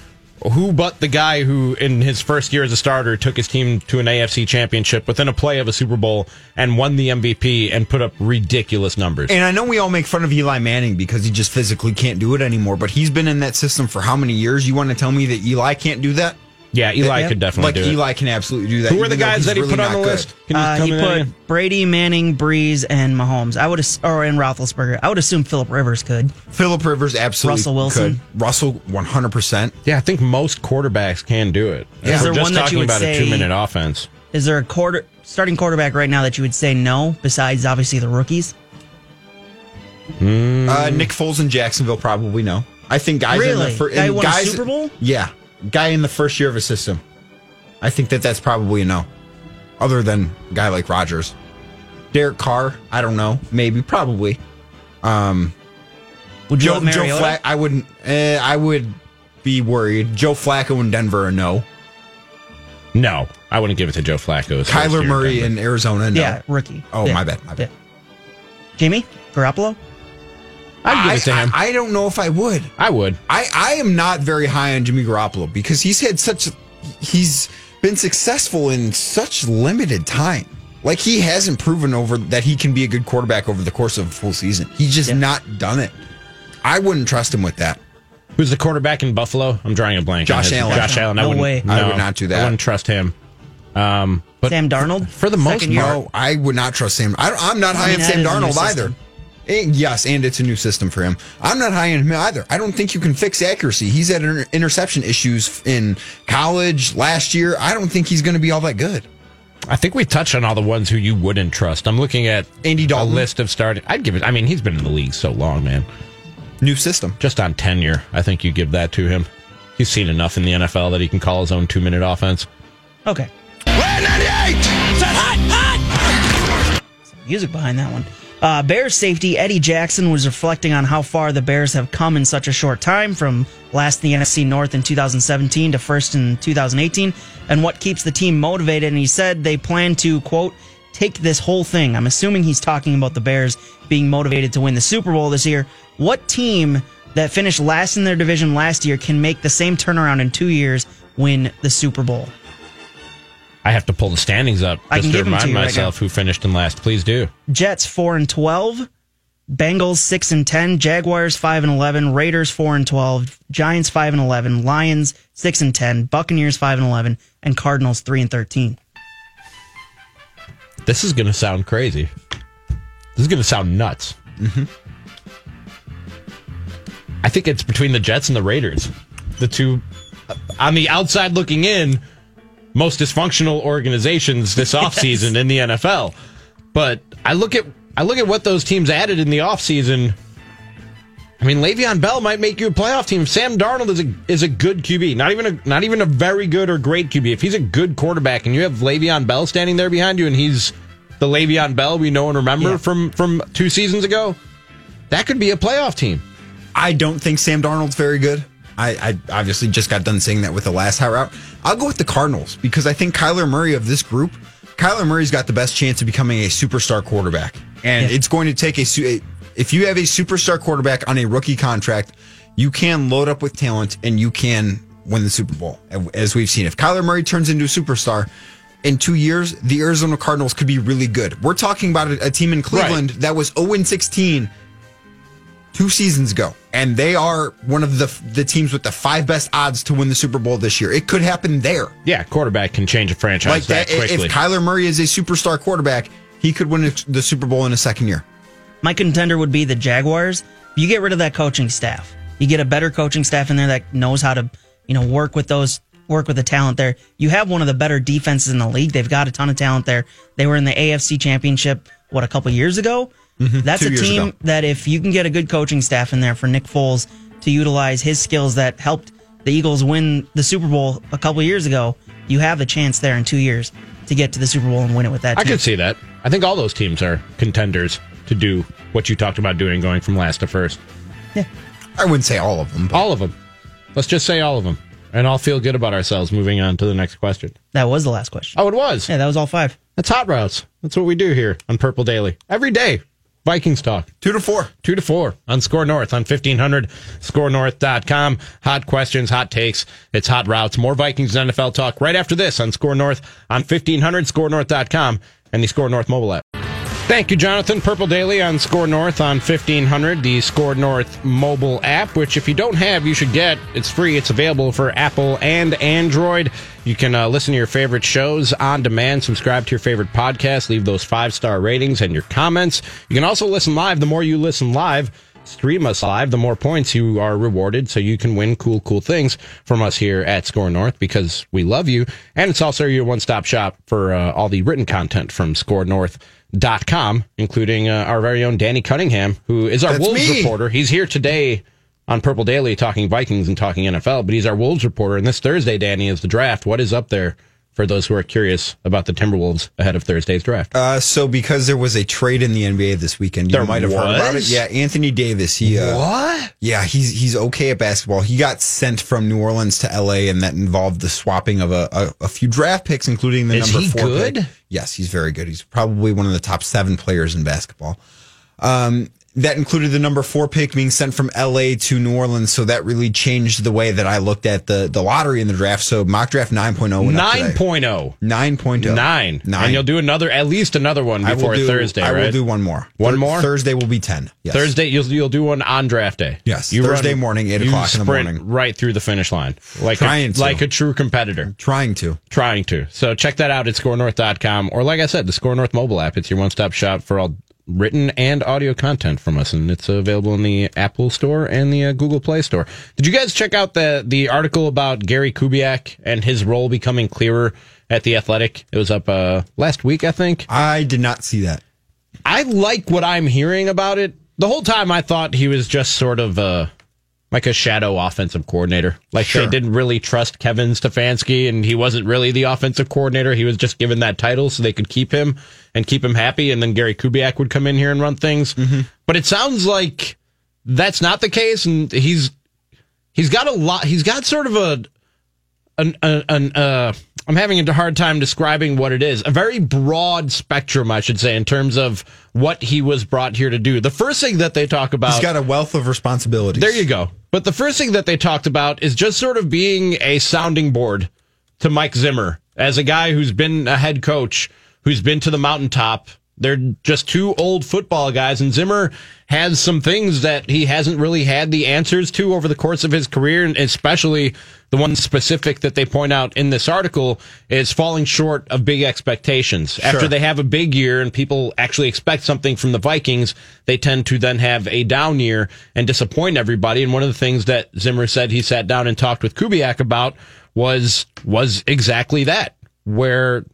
S3: who but the guy who, in his first year as a starter, took his team to an AFC championship within a play of a Super Bowl and won the MVP and put up ridiculous numbers?
S4: And I know we all make fun of Eli Manning because he just physically can't do it anymore, but he's been in that system for how many years? You want to tell me that Eli can't do that?
S3: Yeah, Eli could definitely
S4: like
S3: do it.
S4: Eli can absolutely do that.
S3: Who are the
S4: even though
S3: guys
S4: he's
S3: that he
S4: really
S3: put on
S4: not
S3: the
S4: good.
S3: list? Can you
S5: Uh,
S3: tell
S5: he
S3: me that
S5: put
S3: again?
S5: Brady, Manning, Brees, and Mahomes. I would, ass- or and Roethlisberger. I would assume Philip Rivers could.
S4: Philip Rivers absolutely
S5: Russell Wilson?
S4: could. Russell 100%.
S3: Yeah, I think most quarterbacks can do it.
S5: Is
S3: If
S5: there
S3: we're just
S5: one that you
S3: talking
S5: would
S3: about
S5: say-
S3: a two minute offense.
S5: Is there a quarter starting quarterback right now that you would say no? Besides, obviously the rookies.
S4: Uh, Nick Foles in Jacksonville probably no. I think guys in
S5: Really?
S4: the fir-
S5: Guy
S4: and
S5: won a
S4: guys,
S5: Super Bowl?
S4: Yeah, guy in the first year of a system. I think that that's probably a no. Other than a guy like Rodgers, Derek Carr. I don't know. Maybe, probably. Um,
S5: Would you
S4: Joe,
S5: let
S4: Joe
S5: Mariota?
S4: Flack. I wouldn't. Eh, I would be worried. Joe Flacco in Denver, a no.
S3: No, I wouldn't give it to Joe Flacco. his
S4: Kyler Murray
S3: Denver.
S4: in Arizona, no.
S5: Yeah, rookie.
S4: Oh,
S5: Yeah.
S4: my bad. My bad.
S5: Yeah. Jamie Garoppolo.
S3: I'd give it to him.
S4: I, I don't know if I would.
S3: I would.
S4: I, I am not very high on Jimmy Garoppolo because he's had such he's been successful in such limited time. Like he hasn't proven over that he can be a good quarterback over the course of a full season. He's just not done it. I wouldn't trust him with that.
S3: Who's the quarterback in Buffalo? I'm drawing a blank.
S4: Josh Allen.
S3: Josh Allen. I
S5: No
S3: wouldn't,
S5: way.
S4: I would not do that.
S3: I wouldn't trust him. Um, but
S5: Sam Darnold
S3: for the most part,
S4: No, I would not trust Sam. I, I'm not high
S5: mean,
S4: on
S5: that
S4: Sam
S5: is a new
S4: Darnold either.
S5: System.
S4: And yes, and it's a new system for him. I'm not high on him either. I don't think you can fix accuracy. He's had inter- interception issues in college last year. I don't think he's going to be all that good.
S3: I think we touched on all the ones who you wouldn't trust. I'm looking at
S4: Andy
S3: a
S4: Dalton.
S3: list of starting. I'd give it. I mean, he's been in the league so long, man.
S4: New system.
S3: Just on tenure, I think you give that to him. He's seen enough in the NFL that he can call his own two minute offense.
S5: Okay. Some music behind that one. Uh, Bears safety Eddie Jackson was reflecting on how far the Bears have come in such a short time from last in the NFC North in 2017 to first in 2018 and what keeps the team motivated. And he said they plan to, quote, take this whole thing. I'm assuming he's talking about the Bears being motivated to win the Super Bowl this year. What team that finished last in their division last year can make the same turnaround in two years, win the Super Bowl?
S3: I have to pull the standings up
S5: I
S3: just
S5: can
S3: to
S5: give 'em to
S3: remind
S5: you right
S3: myself who finished in last. Please do.
S5: Jets four and twelve, Bengals six and ten, Jaguars five and eleven, Raiders four and twelve, Giants five and eleven, Lions six and ten, Buccaneers five and eleven, and Cardinals three and thirteen.
S3: This is going to sound crazy. This is going to sound nuts.
S5: Mm-hmm.
S3: I think it's between the Jets and the Raiders. The two, uh, on the outside looking in, most dysfunctional organizations this offseason in the NFL. But I look at I look at what those teams added in the offseason. I mean, Le'Veon Bell might make you a playoff team. Sam Darnold is a is a good QB, not even a not even a very good or great QB. If he's a good quarterback and you have Le'Veon Bell standing there behind you, and he's the Le'Veon Bell we know and remember
S5: Yeah.
S3: from from two seasons ago, that could be a playoff team.
S4: I don't think Sam Darnold's very good. I, I obviously just got done saying that with the last high route. I'll go with the Cardinals because I think Kyler Murray of this group, Kyler Murray's got the best chance of becoming a superstar quarterback. And
S5: Yeah.
S4: it's going to take a, if you have a superstar quarterback on a rookie contract, you can load up with talent and you can win the Super Bowl, as we've seen. If Kyler Murray turns into a superstar in two years, the Arizona Cardinals could be really good. We're talking about a, a team in Cleveland that was 0 16 two seasons ago, and they are one of the the teams with the five best odds to win the Super Bowl this year. It could happen there.
S3: Yeah, quarterback can change a franchise
S4: Like
S3: that,
S4: that,
S3: quickly.
S4: if Kyler Murray is a superstar quarterback, he could win the Super Bowl in a second year.
S5: My contender would be the Jaguars. You get rid of that coaching staff. You get a better coaching staff in there that knows how to, you know, work with those work with the talent there. You have one of the better defenses in the league. They've got a ton of talent there. They were in the AFC Championship what a couple years ago. Mm-hmm. That's
S4: two
S5: a team
S4: ago.
S5: that if you can get a good coaching staff in there for Nick Foles to utilize his skills that helped the Eagles win the Super Bowl a couple years ago, you have a chance there in 2 years to get to the Super Bowl and win it with that
S3: I
S5: team.
S3: could see that. I think all those teams are contenders to do what you talked about doing, going from last to first.
S4: Yeah, I wouldn't say all of them. But
S3: All of them. Let's just say all of them. And I'll feel good about ourselves moving on to the next question.
S5: That was the last question.
S3: Oh, it was.
S5: Yeah, that was all five.
S3: That's hot routes. That's what we do here on Purple Daily. Every day. Vikings talk.
S4: two to four.
S3: Two to four on Score North on 1500 scorenorth.com. Hot questions, hot takes. It's hot routes. More Vikings NFL talk right after this on Score North on 1500 scorenorth.com and the Score North mobile app. Thank you, Jonathan. Purple Daily on Score North on 1500, the Score North mobile app, which if you don't have, you should get. It's free. It's available for Apple and Android. You can uh, listen to your favorite shows on demand, subscribe to your favorite podcast, leave those five star ratings and your comments. You can also listen live. The more you listen live, stream us live, the more points you are rewarded. So you can win cool, cool things from us here at Score North because we love you. And it's also your one stop shop for uh, all the written content from scorenorth.com, including uh, our very own Danny Cunningham, who is our
S4: That's
S3: Wolves
S4: me.
S3: reporter. He's here today on Purple Daily talking Vikings and talking NFL, but he's our Wolves reporter. And this Thursday, Danny, is the draft. What is up there for those who are curious about the Timberwolves ahead of Thursday's draft?
S4: Uh, so because there was a trade in the NBA this weekend, you
S3: There
S4: might have heard about it.
S3: was?
S4: Yeah, Anthony Davis. He uh,
S3: what?
S4: Yeah, he's he's okay at basketball. He got sent from New Orleans to LA, and that involved the swapping of a, a, a few draft picks, including the
S3: Is
S4: number
S3: he
S4: four
S3: good?
S4: pick. Yes, he's very good. He's probably one of the top seven players in basketball. Um, that included the number four pick being sent from LA to New Orleans, so that really changed the way that I looked at the the lottery in the draft. So mock draft 9.0 went
S3: 9.0.
S4: 9.0.
S3: Nine.
S4: Nine.
S3: And you'll do another, at least another one
S4: I
S3: before
S4: do-
S3: Thursday,
S4: I
S3: right?
S4: will do one more.
S3: One
S4: Thur-
S3: more?
S4: Thursday will be 10. Yes.
S3: Thursday, you'll you'll do one on draft day.
S4: Yes, Thursday morning, 8 o'clock in the morning.
S3: right through the finish line, like
S4: Trying
S3: a,
S4: to.
S3: like a true competitor.
S4: Trying to.
S3: Trying to. So check that out at scorenorth.com or like I said, the Score North mobile app. It's your one stop shop for all written and audio content from us, and it's available in the Apple Store and the uh, Google Play Store. Did you guys check out the the article about Gary Kubiak and his role becoming clearer at the Athletic? It was up uh, last week, I think.
S4: I did not see that.
S3: I like what I'm hearing about it. The whole time I thought he was just sort of uh, like a shadow offensive coordinator. Like
S4: Sure.
S3: they didn't really trust Kevin Stefanski and he wasn't really the offensive coordinator. He was just given that title so they could keep him and keep him happy. And then Gary Kubiak would come in here and run things. Mm-hmm. But it sounds like that's not the case. And he's, he's got a lot, he's got sort of a, an, an, an uh, I'm having a hard time describing what it is. A very broad spectrum, I should say, in terms of what he was brought here to do. The first thing that they talk about.
S4: He's got a wealth of responsibilities.
S3: There you go. But the first thing that they talked about is just sort of being a sounding board to Mike Zimmer as a guy who's been a head coach, who's been to the mountaintop. They're just two old football guys, and Zimmer has some things that he hasn't really had the answers to over the course of his career, and especially the one specific that they point out in this article is falling short of big expectations. After they have a big year and people actually expect something from the Vikings, they tend to then have a down year and disappoint everybody. And one of the things that Zimmer said he sat down and talked with Kubiak about was was exactly that. Where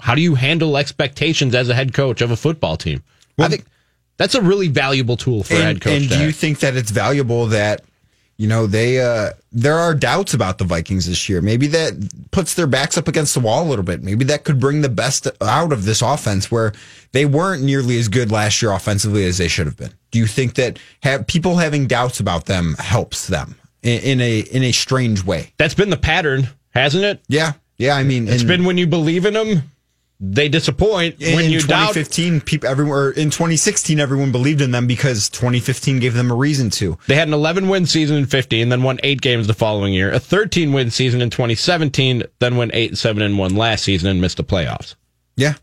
S3: how do you handle expectations as a head coach of a football team? I think that's a really valuable tool for a head coach.
S4: and do you think that it's valuable that you know they uh there are doubts about the Vikings this year? Maybe that puts their backs up against the wall a little bit. Maybe that could bring the best out of this offense where they weren't nearly as good last year offensively as they should have been. Do you think that have people having doubts about them helps them in, in a in a strange way?
S3: that's been the pattern, hasn't it?
S4: Yeah, yeah. I mean,
S3: It's
S4: in-
S3: been when you believe in them, they disappoint.
S4: in
S3: when you doubt,
S4: 2015, people everywhere in 2016, everyone believed in them because 2015 gave them a reason to.
S3: They had an 11 win season in 15, then won eight games the following year. A 13 win season in 2017, then went eight, seven, and one last season and missed the playoffs.
S4: Yeah.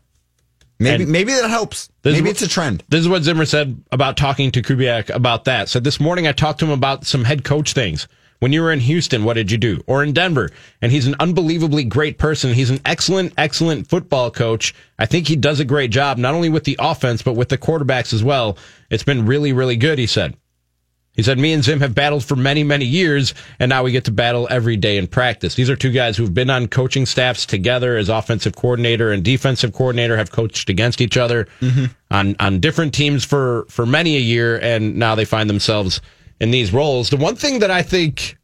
S4: Maybe
S3: And-
S4: maybe that helps. Maybe
S3: what-
S4: it's a trend.
S3: This is what Zimmer said about talking to Kubiak about that. So this morning I talked to him about some head coach things. When you were in Houston, what did you do? Or in Denver? And he's an unbelievably great person. He's an excellent, excellent football coach. I think he does a great job, not only with the offense, but with the quarterbacks as well. It's been really, really good, he said. He said, Me and Zim have battled for many, many years, and now we get to battle every day in practice. These are two guys who've been on coaching staffs together as offensive coordinator and defensive coordinator, have coached against each other mm-hmm. on, on different teams for, for many a year, and now they find themselves in these roles. The one thing that I think,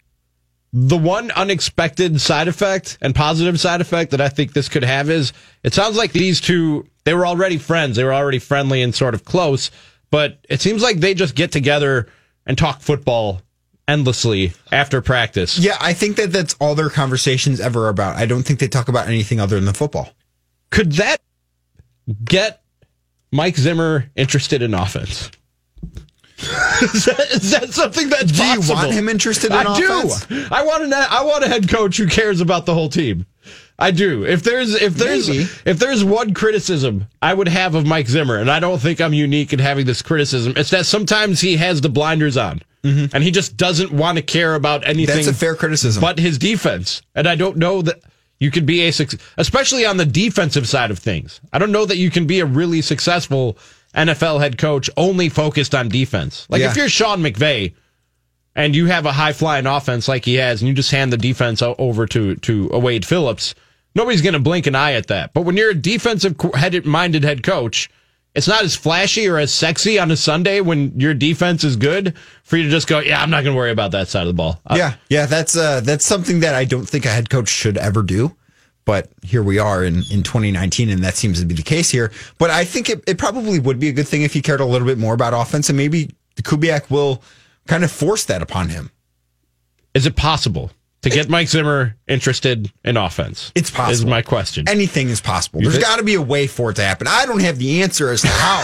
S3: the one unexpected side effect and positive side effect that I think this could have is it sounds like these two, they were already friends. They were already friendly and sort of close. but it seems like they just get together and talk football endlessly after practice.
S4: Yeah, I think that that's all their conversations ever about. I don't think they talk about anything other than the football.
S3: Could that get Mike Zimmer interested in offense? [LAUGHS] is, that, is that something that's
S4: Do
S3: possible?
S4: you want him interested in
S3: I
S4: offense?
S3: do. I want a I want a head coach who cares about the whole team. I do. If there's if there's
S4: Maybe.
S3: if there's one criticism I would have of Mike Zimmer, and I don't think I'm unique in having this criticism, it's that sometimes he has the blinders on, and he just doesn't want to care about anything.
S4: Mm-hmm. That's a fair criticism.
S3: but his defense, and I don't know that you could be a especially on the defensive side of things. I don't know that you can be a really successful NFL head coach only focused on defense. Like
S4: Yeah.
S3: if you're Sean McVay and you have a high flying offense like he has, and you just hand the defense over to to a Wade Phillips, nobody's going to blink an eye at that. But when you're a defensive headed minded head coach, it's not as flashy or as sexy on a Sunday when your defense is good for you to just go, yeah, I'm not going to worry about that side of the ball. Uh,
S4: yeah, yeah, that's uh, that's something that I don't think a head coach should ever do. But here we are in, in 2019, and that seems to be the case here. But I think it, it probably would be a good thing if he cared a little bit more about offense, and maybe Kubiak will kind of force that upon him.
S3: Is it possible to get Mike Zimmer interested in offense?
S4: It's possible.
S3: Is my question.
S4: Anything is possible. There's got to be a way for it to happen. I don't have the answer as to how.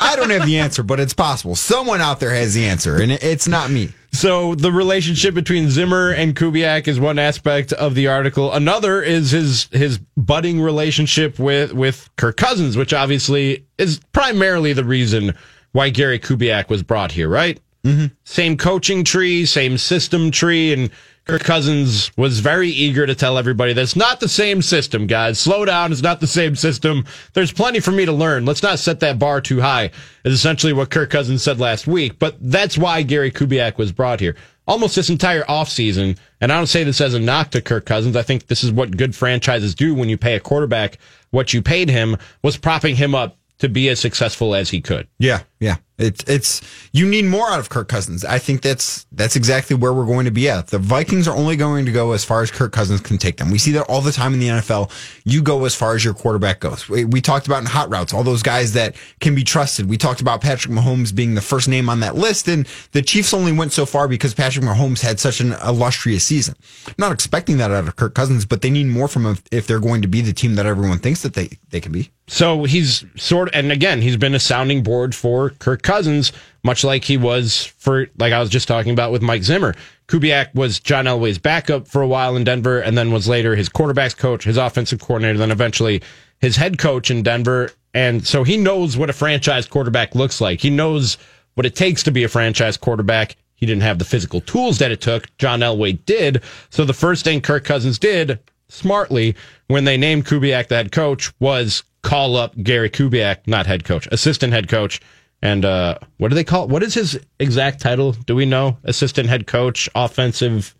S4: [LAUGHS] I don't have the answer, but it's possible. Someone out there has the answer, and it's not me.
S3: So the relationship between Zimmer and Kubiak is one aspect of the article. Another is his his budding relationship with with Kirk Cousins, which obviously is primarily the reason why Gary Kubiak was brought here, right? Mm-hmm. Same coaching tree, same system tree, and Kirk Cousins was very eager to tell everybody that's not the same system, guys. Slow down. It's not the same system. There's plenty for me to learn. Let's not set that bar too high, is essentially what Kirk Cousins said last week. But that's why Gary Kubiak was brought here. Almost this entire offseason, and I don't say this as a knock to Kirk Cousins. I think this is what good franchises do when you pay a quarterback what you paid him, was propping him up to be as successful as he could.
S4: Yeah, yeah. It's it's you need more out of Kirk Cousins. I think that's that's exactly where we're going to be at. The Vikings are only going to go as far as Kirk Cousins can take them. We see that all the time in the NFL. You go as far as your quarterback goes. We, we talked about in hot routes all those guys that can be trusted. We talked about Patrick Mahomes being the first name on that list, and the Chiefs only went so far because Patrick Mahomes had such an illustrious season. I'm not expecting that out of Kirk Cousins, but they need more from him if they're going to be the team that everyone thinks that they they can be.
S3: So he's sort of, and again, he's been a sounding board for Kirk Cousins, much like he was for, like I was just talking about with Mike Zimmer. Kubiak was John Elway's backup for a while in Denver, and then was later his quarterbacks coach, his offensive coordinator, then eventually his head coach in Denver. And so he knows what a franchise quarterback looks like. He knows what it takes to be a franchise quarterback. He didn't have the physical tools that it took. John Elway did. So the first thing Kirk Cousins did smartly when they named Kubiak the head coach was call up Gary Kubiak, not head coach, assistant head coach. And uh, what do they call? What is his exact title? Do we know? Assistant head coach, offensive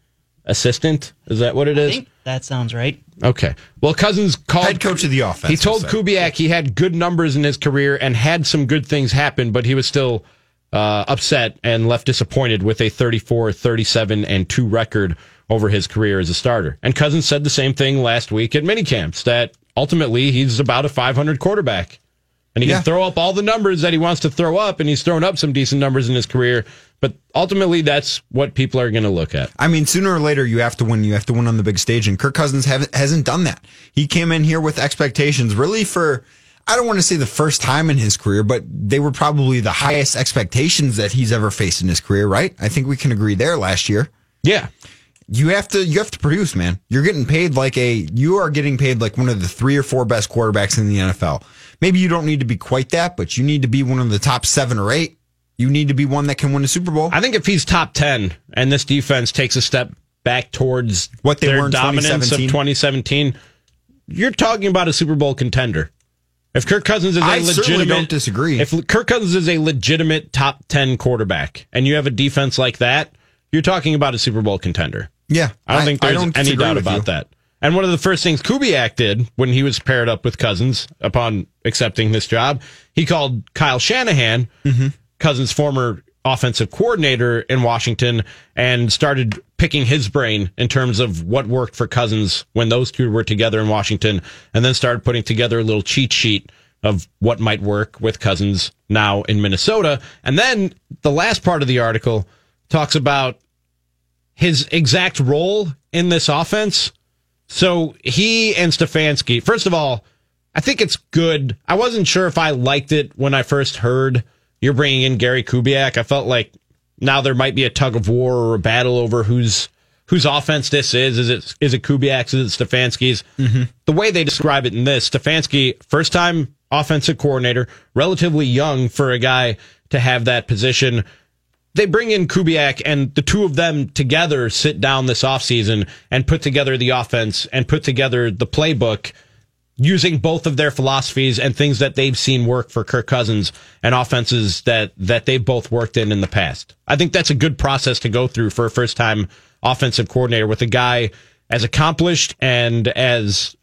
S3: assistant. Is that what it is?
S5: I think that sounds right.
S3: Okay. Well, Cousins called
S4: Head coach of the offense.
S3: He told. Kubiak he had good numbers in his career and had some good things happen, but he was still uh, upset and left disappointed with a 34, 37, and 2 record over his career as a starter. And Cousins said the same thing last week at minicamps that ultimately he's about a 500 quarterback. And he
S4: Yeah.
S3: can throw up all the numbers that he wants to throw up, and he's thrown up some decent numbers in his career. But ultimately, that's what people are going to look at.
S4: I mean, sooner or later, you have to win. You have to win on the big stage, and Kirk Cousins hasn't done that. He came in here with expectations, really for I don't want to say the first time in his career, but they were probably the highest expectations that he's ever faced in his career. Right? I think we can agree there. Last year,
S3: Yeah.
S4: you have to you have to produce, man. You're getting paid like a you are getting paid like one of the three or four best quarterbacks in the NFL. Maybe you don't need to be quite that, but you need to be one of the top seven or eight. You need to be one that can win a Super Bowl.
S3: I think if he's top 10 and this defense takes a step back towards
S4: What they
S3: their
S4: were in
S3: dominance of
S4: 2017?
S3: 2017, you're talking about a Super Bowl contender. If Kirk Cousins is a
S4: I
S3: legitimate
S4: don't disagree.
S3: If Kirk Cousins is a legitimate top 10 quarterback and you have a defense like that, you're talking about a Super Bowl contender.
S4: yeah,
S3: I don't think there's any doubt about
S4: you.
S3: that. And one of the first things Kubiak did when he was paired up with Cousins upon accepting this job, he called Kyle Shanahan,
S4: Mm-hmm.
S3: Cousins' former offensive coordinator in Washington, and started picking his brain in terms of what worked for Cousins when those two were together in Washington, and then started putting together a little cheat sheet of what might work with Cousins now in Minnesota. And then the last part of the article talks about his exact role in this offense. So he and Stefanski, first of all, I think it's good. I wasn't sure if I liked it when I first heard you're bringing in Gary Kubiak. I felt like now there might be a tug of war or a battle over whose whose offense this is. Is it is it Kubiak's? Is it Stefanski's? Mm-hmm. The way they describe it in this, Stefanski, first time offensive coordinator, relatively young for a guy to have that position. They bring in Kubiak and the two of them together sit down this offseason and put together the offense and put together the playbook using both of their philosophies and things that they've seen work for Kirk Cousins and offenses that that they've both worked in in the past. I think that's a good process to go through for a first time offensive coordinator with a guy as accomplished and as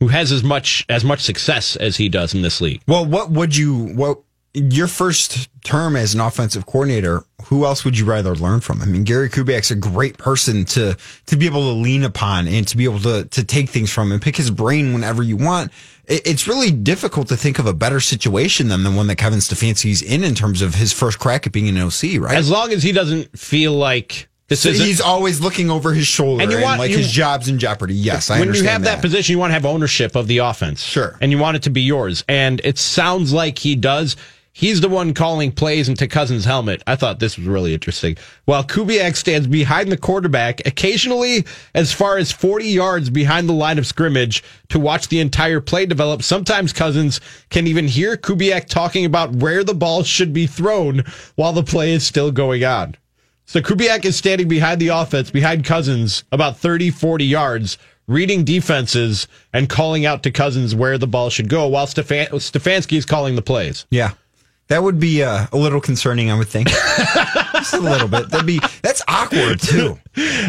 S3: who has as much as much success as he does in this league.
S4: Well, what would you what your first term as an offensive coordinator, who else would you rather learn from? I mean, Gary Kubiak's a great person to to be able to lean upon and to be able to to take things from and pick his brain whenever you want. It's really difficult to think of a better situation than the one that Kevin Stefanski's in in terms of his first crack at being an OC, right?
S3: As long as he doesn't feel like this
S4: so
S3: is
S4: he's always looking over his shoulder and, you want, and like you, his job's in jeopardy. Yes, I understand.
S3: when you have
S4: that.
S3: that position, you want to have ownership of the offense,
S4: sure,
S3: and you want it to be yours. And it sounds like he does. He's the one calling plays into Cousins' helmet. I thought this was really interesting. While Kubiak stands behind the quarterback, occasionally as far as 40 yards behind the line of scrimmage to watch the entire play develop. Sometimes Cousins can even hear Kubiak talking about where the ball should be thrown while the play is still going on. So Kubiak is standing behind the offense, behind Cousins, about 30, 40 yards, reading defenses and calling out to Cousins where the ball should go while Stefan- Stefanski is calling the plays.
S4: Yeah. That would be uh, a little concerning, I would think. [LAUGHS] Just a little bit. That'd be that's awkward too.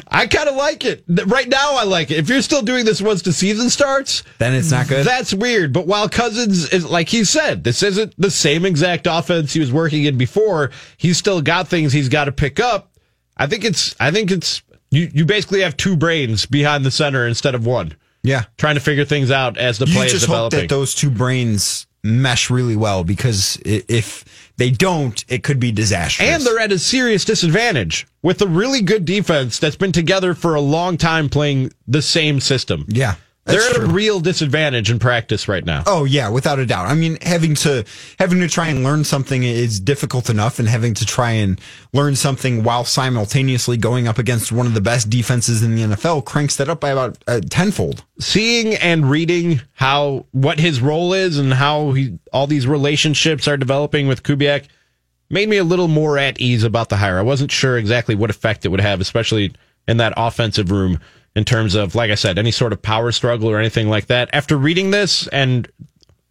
S3: I kind of like it right now. I like it. If you're still doing this once the season starts,
S4: then it's not good.
S3: That's weird. But while Cousins is like he said, this isn't the same exact offense he was working in before. He's still got things he's got to pick up. I think it's. I think it's. You you basically have two brains behind the center instead of one.
S4: Yeah,
S3: trying to figure things out as the
S4: you
S3: play
S4: is
S3: developing.
S4: Hope that those two brains mesh really well because if they don't, it could be disastrous.
S3: And they're at a serious disadvantage with a really good defense that's been together for a long time playing the same system.
S4: Yeah.
S3: They're at true. a real disadvantage in practice right now.
S4: Oh yeah, without a doubt. I mean, having to having to try and learn something is difficult enough, and having to try and learn something while simultaneously going up against one of the best defenses in the NFL cranks that up by about uh, tenfold.
S3: Seeing and reading how what his role is and how he all these relationships are developing with Kubiak made me a little more at ease about the hire. I wasn't sure exactly what effect it would have, especially in that offensive room in terms of, like I said, any sort of power struggle or anything like that. After reading this and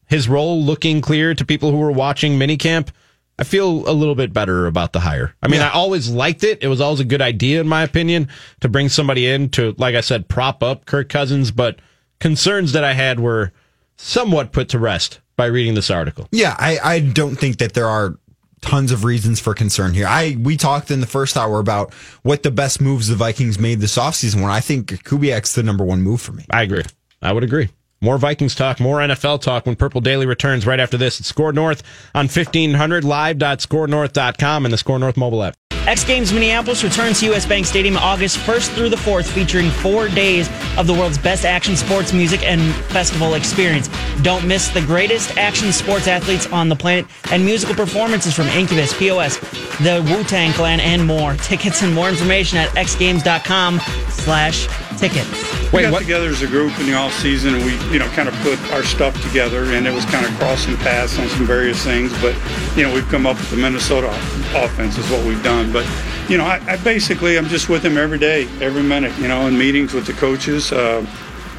S3: his role looking clear to people who were watching minicamp, I feel a little bit better about the hire. I mean, yeah. I always liked it. It was always a good idea, in my opinion, to bring somebody in to, like I said, prop up Kirk Cousins. But concerns that I had were somewhat put to rest by reading this article.
S4: Yeah, I, I don't think that there are tons of reasons for concern here. I we talked in the first hour about what the best moves the Vikings made this offseason when I think Kubiak's the number one move for me.
S3: I agree. I would agree. More Vikings talk, more NFL talk when Purple Daily returns right after this. It's SKOR North on 1500 live.skornorth.com and the SKOR North mobile app.
S5: X Games Minneapolis returns to US Bank Stadium August 1st through the 4th, featuring four days of the world's best action sports music and festival experience. Don't miss the greatest action sports athletes on the planet and musical performances from Incubus, POS, the Wu-Tang Clan, and more. Tickets and more information at xgames.com slash tickets.
S9: We got what? together as a group in the off season and we, you know, kind of put our stuff together and it was kind of crossing paths on some various things. But, you know, we've come up with the Minnesota offense is what we've done. But, you know, I, I basically, I'm just with him every day, every minute, you know, in meetings with the coaches. Uh,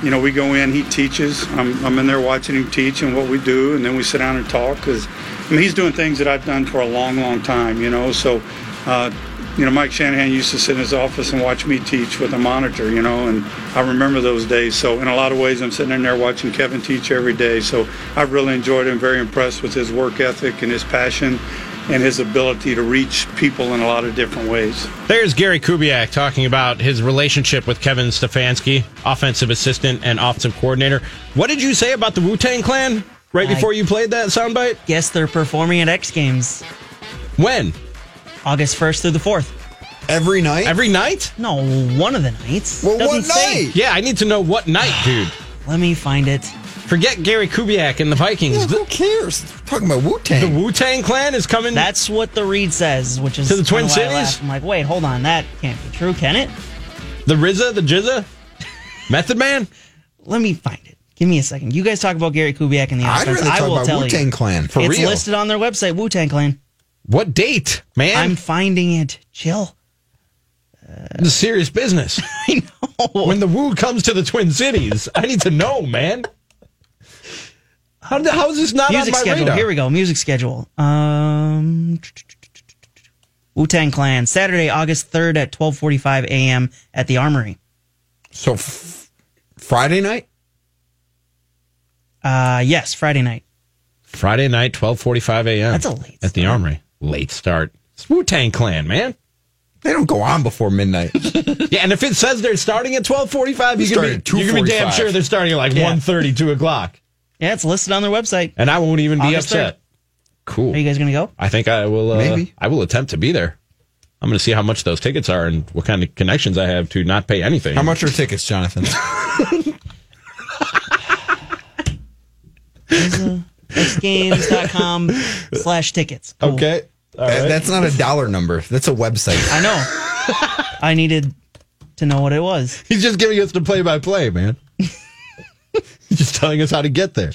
S9: you know, we go in, he teaches. I'm, I'm in there watching him teach and what we do, and then we sit down and talk because I mean, he's doing things that I've done for a long, long time, you know. So, uh, you know, Mike Shanahan used to sit in his office and watch me teach with a monitor, you know, and I remember those days. So, in a lot of ways, I'm sitting in there watching Kevin teach every day. So, I've really enjoyed him, very impressed with his work ethic and his passion and his ability to reach people in a lot of different ways.
S3: There's Gary Kubiak talking about his relationship with Kevin Stefanski, offensive assistant and offensive coordinator. What did you say about the Wu Tang Clan? right
S5: I-
S3: before you played that soundbite?
S5: Yes, they're performing at X Games
S3: When?
S5: August 1st through the 4th.
S4: Every night?
S3: Every night?
S5: No, one of the nights.
S4: well,
S5: Doesn't
S4: what
S5: say.
S4: night?
S3: Yeah, I need to know what night, dude.
S5: Let me find it.
S3: Forget Gary Kubiak and the Vikings.
S4: Yeah, who cares? We're talking about Wu Tang.
S3: the
S4: Tang.
S3: Wu Tang Clan is coming.
S5: That's what the read says, which is
S3: To the Twin
S5: kinda why I
S3: Cities?
S5: I'm like, wait, hold on, that can't be true, can it?
S3: the RZA, the GZA, [LAUGHS] Method Man.
S5: Let me find it. Give me a second. You guys talk about Gary Kubiak and the
S4: I'd
S5: offense.
S4: rather
S5: I
S4: talk
S5: will
S4: about
S5: tell
S4: Wu Tang
S5: you.
S4: Clan. For
S5: it's
S4: real.
S5: listed on their website, Wu Tang Clan.
S3: What date, man?
S5: I'm finding it. Chill.
S3: This is serious business. [LAUGHS]
S5: I know.
S3: when the Wu comes to the Twin Cities, I need to know, man. How, did- how is this not
S5: Music
S3: on my
S5: schedule.
S3: radar?
S5: Here we go. Music schedule. Um, Wu Tang Clan. Saturday, August 3rd at 12:45 a.m. at the Armory.
S4: So f- Friday night?
S5: Uh, yes, Friday night.
S3: Friday night, twelve forty-five a.m.
S5: That's a late
S3: at the. Armory. Late start. It's Wu Tang Clan, man.
S4: They don't go on before midnight. [LAUGHS]
S3: Yeah, and if it says they're starting at twelve forty-five, you
S4: They
S3: can
S4: start
S3: be you can be damn sure they're starting at like
S5: Yeah.
S3: one thirty, two o'clock,
S5: Yeah, it's listed on their website.
S3: and I won't even be
S5: August
S3: upset. Cool.
S5: Are you guys gonna go?
S3: I think I will. Uh,
S4: Maybe.
S3: I will attempt to be there. I'm going to see how much those tickets are and what kind of connections I have to not pay anything.
S4: How much are tickets, Jonathan? [LAUGHS]
S5: xgames.com slash tickets. Cool.
S3: Okay. All
S4: That-
S3: right.
S4: That's not a dollar number. That's a website.
S5: I know. [LAUGHS] I needed to know what it was.
S3: He's just giving us the play-by-play, man. He's [LAUGHS] just telling us how to get there.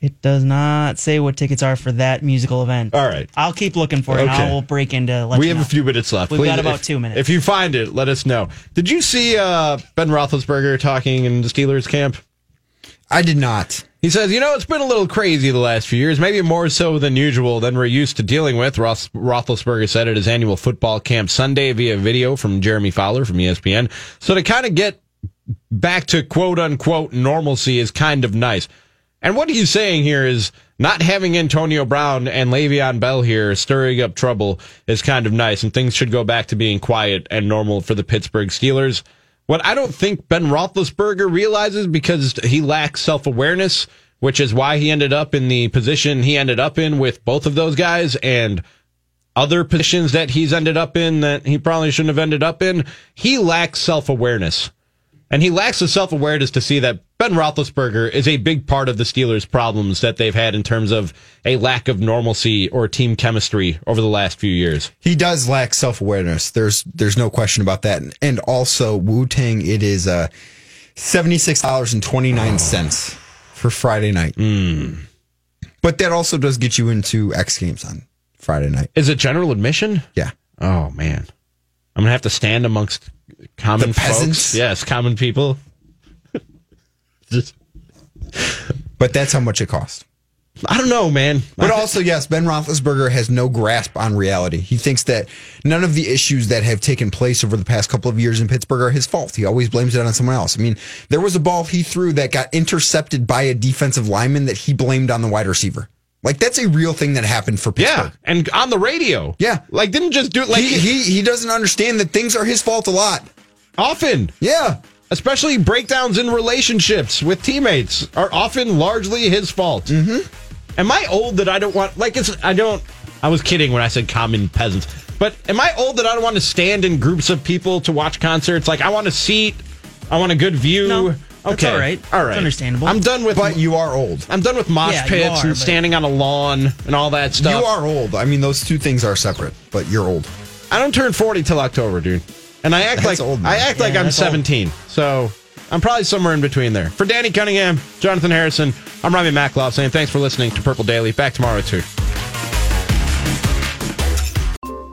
S5: It does not say what tickets are for that musical event.
S3: All right.
S5: I'll keep looking for it and
S3: Okay.
S5: I will break into let
S3: we
S5: you
S3: have
S5: know.
S3: a few minutes left.
S5: We've got about
S3: if-
S5: two minutes.
S3: If you find it, let us know. Did you see uh, Ben Roethlisberger talking in the Steelers camp?
S4: I did not.
S3: He says, you know, it's been a little crazy the last few years, maybe more so than usual than we're used to dealing with. Roth- Roethlisberger said at his annual football camp Sunday via video from Jeremy Fowler from ESPN. So to kind of get back to quote unquote normalcy is kind of nice. And what he's saying here is not having Antonio Brown and Le'Veon Bell here stirring up trouble is kind of nice, and things should go back to being quiet and normal for the Pittsburgh Steelers. What I don't think Ben Roethlisberger realizes because he lacks self awareness, which is why he ended up in the position he ended up in with both of those guys and other positions that he's ended up in that he probably shouldn't have ended up in. He lacks self awareness. And he lacks the self awareness to see that Ben Roethlisberger is a big part of the Steelers' problems that they've had in terms of a lack of normalcy or team chemistry over the last few years.
S4: He does lack self awareness. There's there's no question about that. And also Wu Tang, it is uh seventy six dollars and twenty nine cents for Friday night. But that also does get you into X Games on Friday night.
S3: Is it general admission?
S4: Yeah.
S3: Oh man, I'm gonna have to stand amongst common
S4: The peasants?
S3: folks. Yes, common people. Just, [LAUGHS]
S4: But that's how much it costs.
S3: I don't know, man.
S4: But also, yes, Ben Roethlisberger has no grasp on reality. He thinks that none of the issues that have taken place over the past couple of years in Pittsburgh are his fault. He always blames it on someone else. I mean, there was a ball he threw that got intercepted by a defensive lineman that he blamed on the wide receiver. Like that's a real thing that happened for Pittsburgh.
S3: yeah, and on the radio.
S4: Yeah.
S3: like didn't just do it like
S4: he, he he doesn't understand that things are his fault a lot.
S3: often.
S4: Yeah.
S3: especially breakdowns in relationships with teammates are often largely his fault. Mm-hmm. Am I old that I don't want like it's I don't I was kidding when I said common peasants. But am I old that I don't want to stand in groups of people to watch concerts? Like I want a seat, I want a good view.
S5: No, that's
S3: okay,
S5: all right.
S3: all right,
S5: It's understandable.
S3: I'm done with
S4: But you are old.
S3: I'm done with mosh
S5: Yeah, you
S3: pits
S5: are,
S3: and
S5: but-
S3: standing on a lawn and all that stuff.
S4: You are old. I mean, those two things are separate, but you're old.
S3: I don't turn 40 till October, dude. And I act
S4: That's
S3: like
S4: old, man.
S3: I act like
S5: Yeah,
S3: I'm
S5: that's old.
S3: 17. So I'm probably somewhere in between there. For Danny Cunningham, Jonathan Harrison, I'm Robbie Mackloff saying thanks for listening to Purple Daily. Back tomorrow at 2.